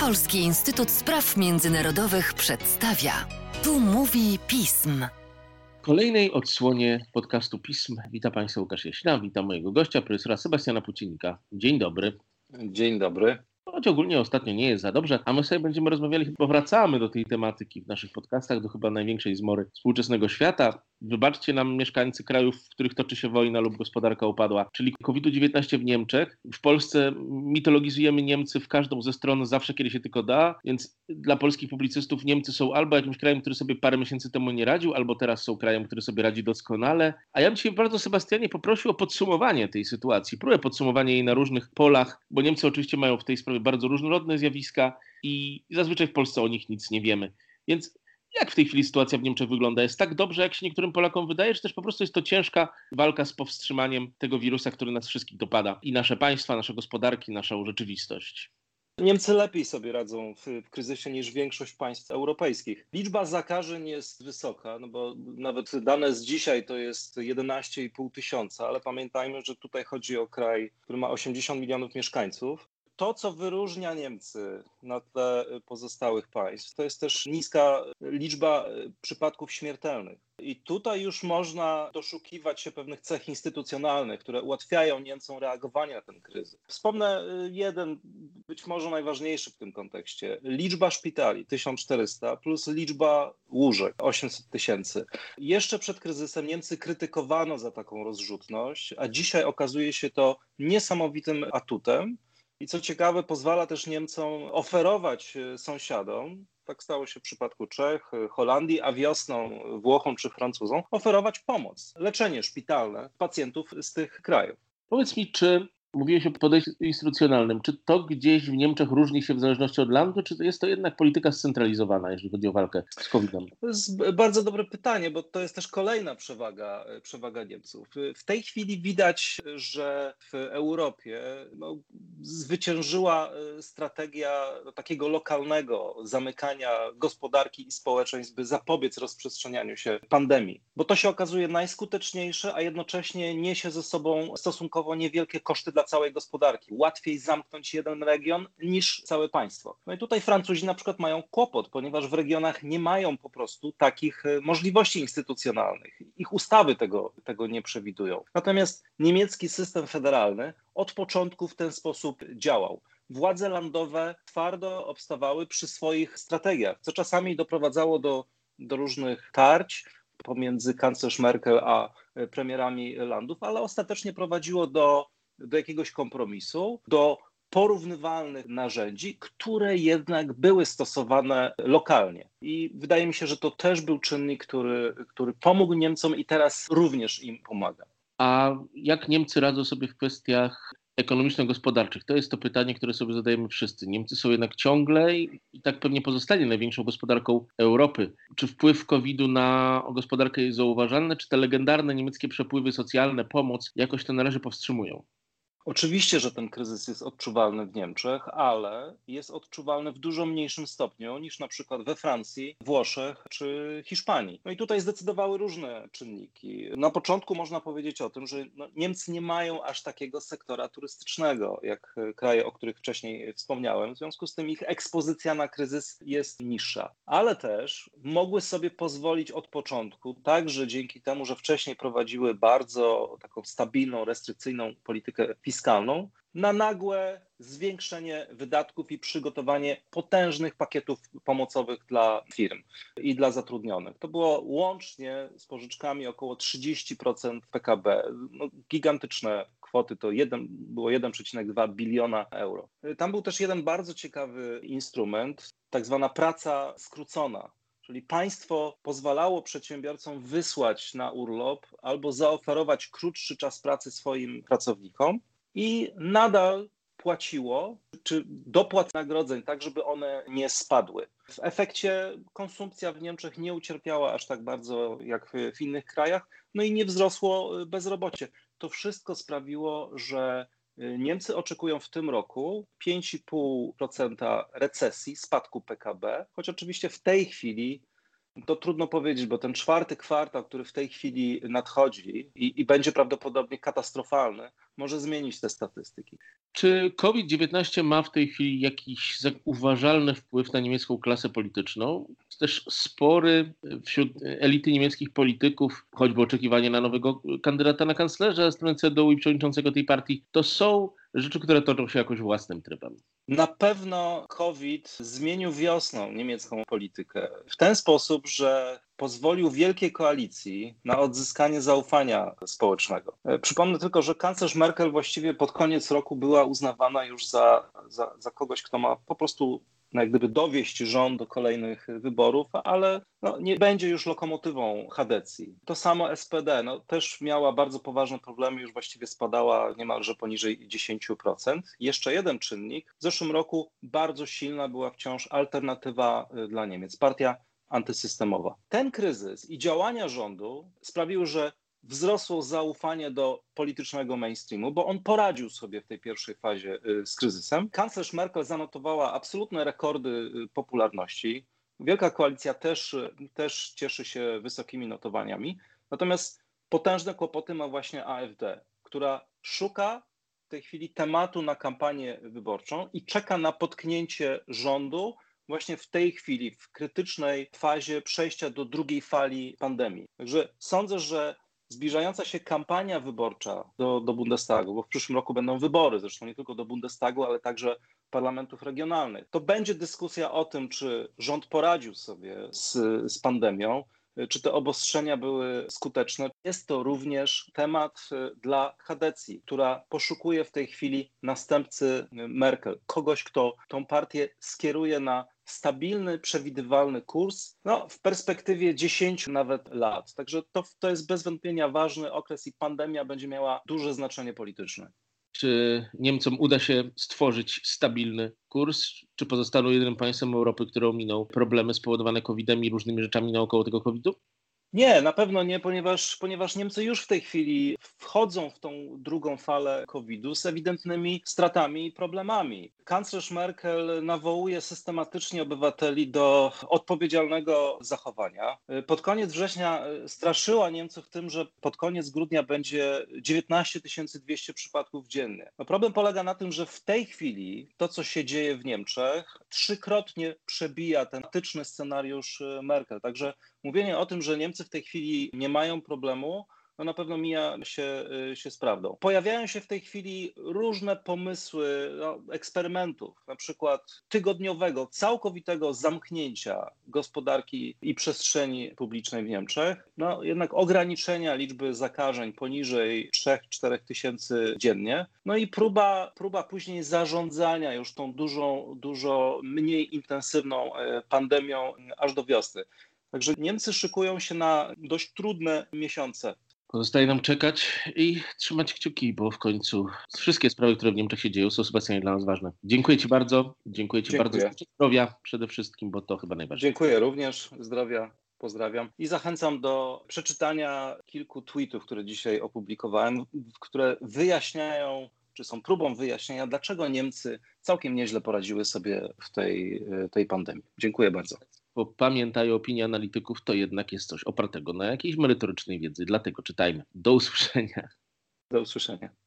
Polski Instytut Spraw Międzynarodowych przedstawia. Tu mówi pism. W kolejnej odsłonie podcastu Pism witam Państwa Łukasz Jaśna, witam mojego gościa, profesora Sebastiana Pucinika. Dzień dobry. Dzień dobry. Choć ogólnie ostatnio nie jest za dobrze, a my sobie będziemy rozmawiali, powracamy do tej tematyki w naszych podcastach, do chyba największej zmory współczesnego świata. Wybaczcie nam mieszkańcy krajów, w których toczy się wojna lub gospodarka upadła, czyli COVID-19 w Niemczech. W Polsce mitologizujemy Niemcy w każdą ze stron zawsze, kiedy się tylko da, więc dla polskich publicystów Niemcy są albo jakimś krajem, który sobie parę miesięcy temu nie radził, albo teraz są krajem, który sobie radzi doskonale. A ja bym Cię bardzo, Sebastianie, poprosił o podsumowanie tej sytuacji, próbę podsumowania jej na różnych polach, bo Niemcy oczywiście mają w tej sprawie bardzo różnorodne zjawiska i zazwyczaj w Polsce o nich nic nie wiemy. Więc jak w tej chwili sytuacja w Niemczech wygląda? Jest tak dobrze, jak się niektórym Polakom wydaje, czy też po prostu jest to ciężka walka z powstrzymaniem tego wirusa, który nas wszystkich dopada i nasze państwa, nasze gospodarki, naszą rzeczywistość? Niemcy lepiej sobie radzą w, kryzysie niż większość państw europejskich. Liczba zakażeń jest wysoka, no bo nawet dane z dzisiaj to jest 11,5 tysiąca, ale pamiętajmy, że tutaj chodzi o kraj, który ma 80 milionów mieszkańców to, co wyróżnia Niemcy na tle pozostałych państw, to jest też niska liczba przypadków śmiertelnych. I tutaj już można doszukiwać się pewnych cech instytucjonalnych, które ułatwiają Niemcom reagowanie na ten kryzys. Wspomnę jeden, być może najważniejszy w tym kontekście. Liczba szpitali 1400 plus liczba łóżek 800 tysięcy. Jeszcze przed kryzysem Niemcy krytykowano za taką rozrzutność, a dzisiaj okazuje się to niesamowitym atutem i co ciekawe, pozwala też Niemcom oferować e, sąsiadom, tak stało się w przypadku Czech, e, Holandii, a wiosną Włochom czy Francuzom, oferować pomoc, leczenie szpitalne pacjentów z tych krajów. Powiedz mi, czy Mówiłeś o podejściu instytucjonalnym. Czy to gdzieś w Niemczech różni się w zależności od landu, czy jest to jednak polityka scentralizowana, jeżeli chodzi o walkę z COVID-em? To jest bardzo dobre pytanie, bo to jest też kolejna przewaga, przewaga Niemców. W tej chwili widać, że w Europie no, zwyciężyła e, strategia takiego lokalnego zamykania gospodarki i społeczeństw, by zapobiec rozprzestrzenianiu się pandemii. Bo to się okazuje najskuteczniejsze, a jednocześnie niesie ze sobą stosunkowo niewielkie koszty dla dla całej gospodarki. Łatwiej zamknąć jeden region niż całe państwo. No i tutaj Francuzi na przykład mają kłopot, ponieważ w regionach nie mają po prostu takich e, możliwości instytucjonalnych. Ich ustawy tego, tego nie przewidują. Natomiast niemiecki system federalny od początku w ten sposób działał władze landowe twardo obstawały przy swoich strategiach, co czasami doprowadzało do, do różnych tarć pomiędzy kanclerz Merkel a e, premierami landów, ale ostatecznie prowadziło do do jakiegoś kompromisu, do porównywalnych narzędzi, które jednak były stosowane lokalnie. I wydaje mi się, że to też był czynnik, który, który pomógł Niemcom i teraz również im pomaga. A jak Niemcy radzą sobie w kwestiach ekonomiczno-gospodarczych? To jest to pytanie, które sobie zadajemy wszyscy. Niemcy są jednak ciągle i, tak pewnie pozostali największą gospodarką Europy. Czy wpływ COVID-u na gospodarkę jest zauważalny, czy te legendarne niemieckie przepływy socjalne, pomoc jakoś to należy powstrzymują? Oczywiście, że ten kryzys jest odczuwalny w Niemczech, ale jest odczuwalny w dużo mniejszym stopniu niż na przykład we Francji, Włoszech czy Hiszpanii. No i tutaj zdecydowały różne czynniki. Na początku można powiedzieć o tym, że no, Niemcy nie mają aż takiego sektora turystycznego, jak kraje, o których wcześniej wspomniałem. W związku z tym ich ekspozycja na kryzys jest niższa. Ale też mogły sobie pozwolić od początku, także dzięki temu, że wcześniej prowadziły bardzo taką stabilną, restrykcyjną politykę fiskalną, fiskalną na nagłe zwiększenie wydatków i przygotowanie potężnych pakietów pomocowych dla firm i dla zatrudnionych. To było łącznie z pożyczkami około 30% PKB. No, gigantyczne kwoty, to jeden, było 1,2 biliona euro. Tam był też jeden bardzo ciekawy instrument, tak zwana praca skrócona. Czyli państwo pozwalało przedsiębiorcom wysłać na urlop albo zaoferować krótszy czas pracy swoim pracownikom, i nadal płaciło, czy dopłat nagrodzeń, tak żeby one nie spadły. W efekcie konsumpcja w Niemczech nie ucierpiała aż tak bardzo jak w innych krajach, no i nie wzrosło bezrobocie. To wszystko sprawiło, że Niemcy oczekują w tym roku 5,5% recesji, spadku PKB, choć oczywiście w tej chwili To trudno powiedzieć, bo ten czwarty kwartał, który w tej chwili nadchodzi i, i będzie prawdopodobnie katastrofalny, może zmienić te statystyki. Czy COVID-19 ma w tej chwili jakiś zauważalny wpływ na niemiecką klasę polityczną? Też spory wśród elity niemieckich polityków, choćby oczekiwanie na nowego kandydata na kanclerza strony CDU i przewodniczącego tej partii, to są rzeczy, które toczą się jakoś własnym trybem. Na pewno COVID zmienił wiosną niemiecką politykę w ten sposób, że pozwolił wielkiej koalicji na odzyskanie zaufania społecznego. E, przypomnę tylko, że kanclerz Merkel właściwie pod koniec roku była uznawana już za, za, za kogoś, kto ma po prostu no, jak gdyby dowieść rząd do kolejnych wyborów, ale no, nie będzie już lokomotywą Hadecji. To samo SPD, no, też miała bardzo poważne problemy, już właściwie spadała niemalże poniżej 10%. Jeszcze jeden czynnik, w zeszłym roku bardzo silna była wciąż alternatywa y, dla Niemiec, partia antysystemowa. Ten kryzys i działania rządu sprawiły, że wzrosło zaufanie do politycznego mainstreamu, bo on poradził sobie w tej pierwszej fazie y, z kryzysem. Kanclerz Merkel zanotowała absolutne rekordy y, popularności. Wielka koalicja też, y, też cieszy się wysokimi notowaniami. Natomiast potężne kłopoty ma właśnie AfD, która szuka w tej chwili tematu na kampanię wyborczą i czeka na potknięcie rządu właśnie w tej chwili, w krytycznej fazie przejścia do drugiej fali pandemii. Także sądzę, że zbliżająca się kampania wyborcza do, do Bundestagu, bo w przyszłym roku będą wybory, zresztą nie tylko do Bundestagu, ale także parlamentów regionalnych. To będzie dyskusja o tym, czy rząd poradził sobie z, z pandemią, czy te obostrzenia były skuteczne. Jest to również temat y, dla Hadecji, która poszukuje w tej chwili następcy Merkel, kogoś, kto tą partię skieruje na stabilny, przewidywalny kurs no, w perspektywie 10 nawet lat. Także to, to jest bez wątpienia ważny okres i pandemia będzie miała duże znaczenie polityczne. Czy Niemcom uda się stworzyć stabilny kurs, czy pozostaną jedynym państwem Europy, które ominą problemy spowodowane COVID-em i różnymi rzeczami naokoło tego COVID-u? Nie, na pewno nie, ponieważ, ponieważ Niemcy już w tej chwili wchodzą w tą drugą falę COVID-u z ewidentnymi stratami i problemami. Kanclerz Merkel nawołuje systematycznie obywateli do odpowiedzialnego zachowania. Pod koniec września straszyła Niemców tym, że pod koniec grudnia będzie 19 200 przypadków dziennie. No problem polega na tym, że w tej chwili to, co się dzieje w Niemczech, trzykrotnie przebija ten tyczny scenariusz Merkel. Także mówienie o tym, że Niemcy w tej chwili nie mają problemu, no na pewno mija się, y, się z prawdą. Pojawiają się w tej chwili różne pomysły no, eksperymentów, na przykład tygodniowego, całkowitego zamknięcia gospodarki i przestrzeni publicznej w Niemczech, no jednak ograniczenia liczby zakażeń poniżej 3-4 tysięcy dziennie, no i próba, próba później zarządzania już tą dużą, dużo mniej intensywną e, pandemią aż do wiosny. Także Niemcy szykują się na dość trudne miesiące. Pozostaje nam czekać i trzymać kciuki, bo w końcu wszystkie sprawy, które w Niemczech się dzieją, są specjalnie dla nas ważne. Dziękuję Ci bardzo. Dziękuję Ci Dziękuję. bardzo. Zdrowia przede wszystkim, bo to chyba najważniejsze. Dziękuję również. Zdrowia. Pozdrawiam. I zachęcam do przeczytania kilku tweetów, które dzisiaj opublikowałem, które wyjaśniają, czy są próbą wyjaśnienia, dlaczego Niemcy całkiem nieźle poradziły sobie w tej, tej pandemii. Dziękuję bardzo bo pamiętaj, opinia analityków to jednak jest coś opartego na jakiejś merytorycznej wiedzy, dlatego czytajmy. Do usłyszenia. Do usłyszenia.